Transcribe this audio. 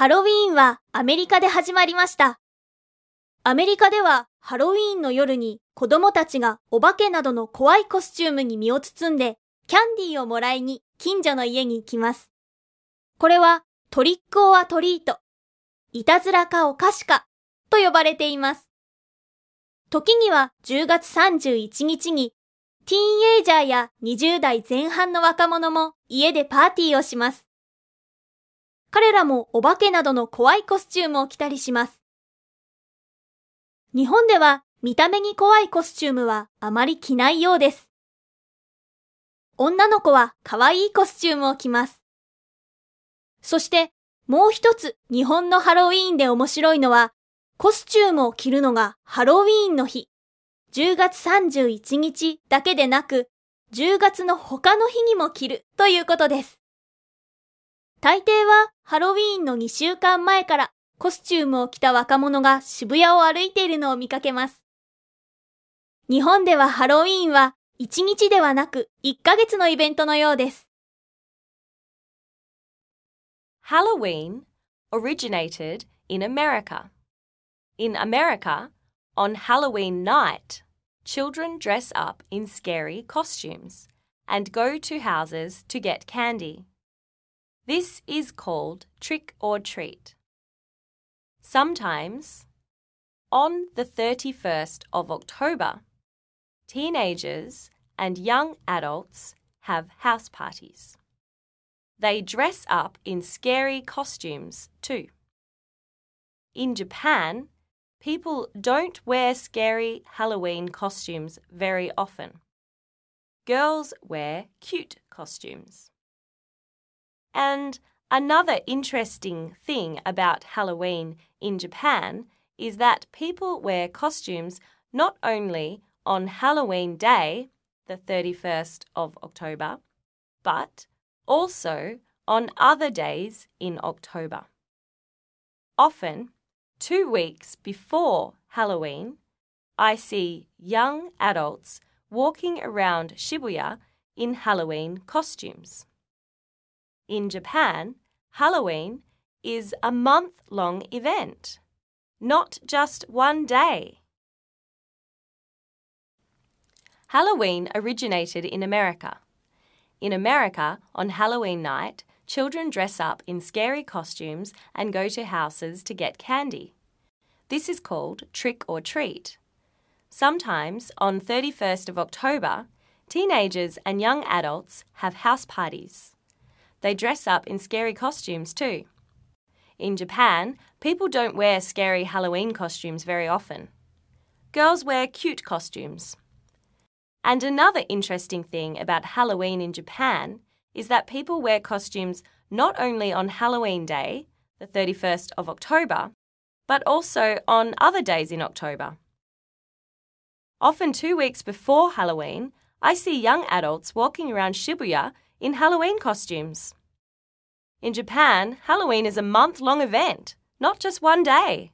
ハロウィーンはアメリカで始まりました。アメリカではハロウィーンの夜に子供たちがお化けなどの怖いコスチュームに身を包んでキャンディーをもらいに近所の家に行きます。これはトリックオアトリート、いたずらかお菓子かと呼ばれています。時には10月31日にティーンエイジャーや20代前半の若者も家でパーティーをします。彼らもお化けなどの怖いコスチュームを着たりします。日本では見た目に怖いコスチュームはあまり着ないようです。女の子は可愛いコスチュームを着ます。そしてもう一つ日本のハロウィーンで面白いのはコスチュームを着るのがハロウィーンの日。10月31日だけでなく、10月の他の日にも着るということです。大抵はハロウィーンの2週間前からコスチュームを着た若者が渋谷を歩いているのを見かけます。日本ではハロウィーンは1日ではなく1ヶ月のイベントのようです。Halloween originated in America. In America, on Halloween night, children dress up in scary costumes and go to houses to get candy. This is called trick or treat. Sometimes, on the 31st of October, teenagers and young adults have house parties. They dress up in scary costumes too. In Japan, people don't wear scary Halloween costumes very often. Girls wear cute costumes. And another interesting thing about Halloween in Japan is that people wear costumes not only on Halloween Day, the 31st of October, but also on other days in October. Often, two weeks before Halloween, I see young adults walking around Shibuya in Halloween costumes. In Japan, Halloween is a month long event, not just one day. Halloween originated in America. In America, on Halloween night, children dress up in scary costumes and go to houses to get candy. This is called trick or treat. Sometimes, on 31st of October, teenagers and young adults have house parties. They dress up in scary costumes too. In Japan, people don't wear scary Halloween costumes very often. Girls wear cute costumes. And another interesting thing about Halloween in Japan is that people wear costumes not only on Halloween Day, the 31st of October, but also on other days in October. Often two weeks before Halloween, I see young adults walking around Shibuya in Halloween costumes. In Japan, Halloween is a month long event, not just one day.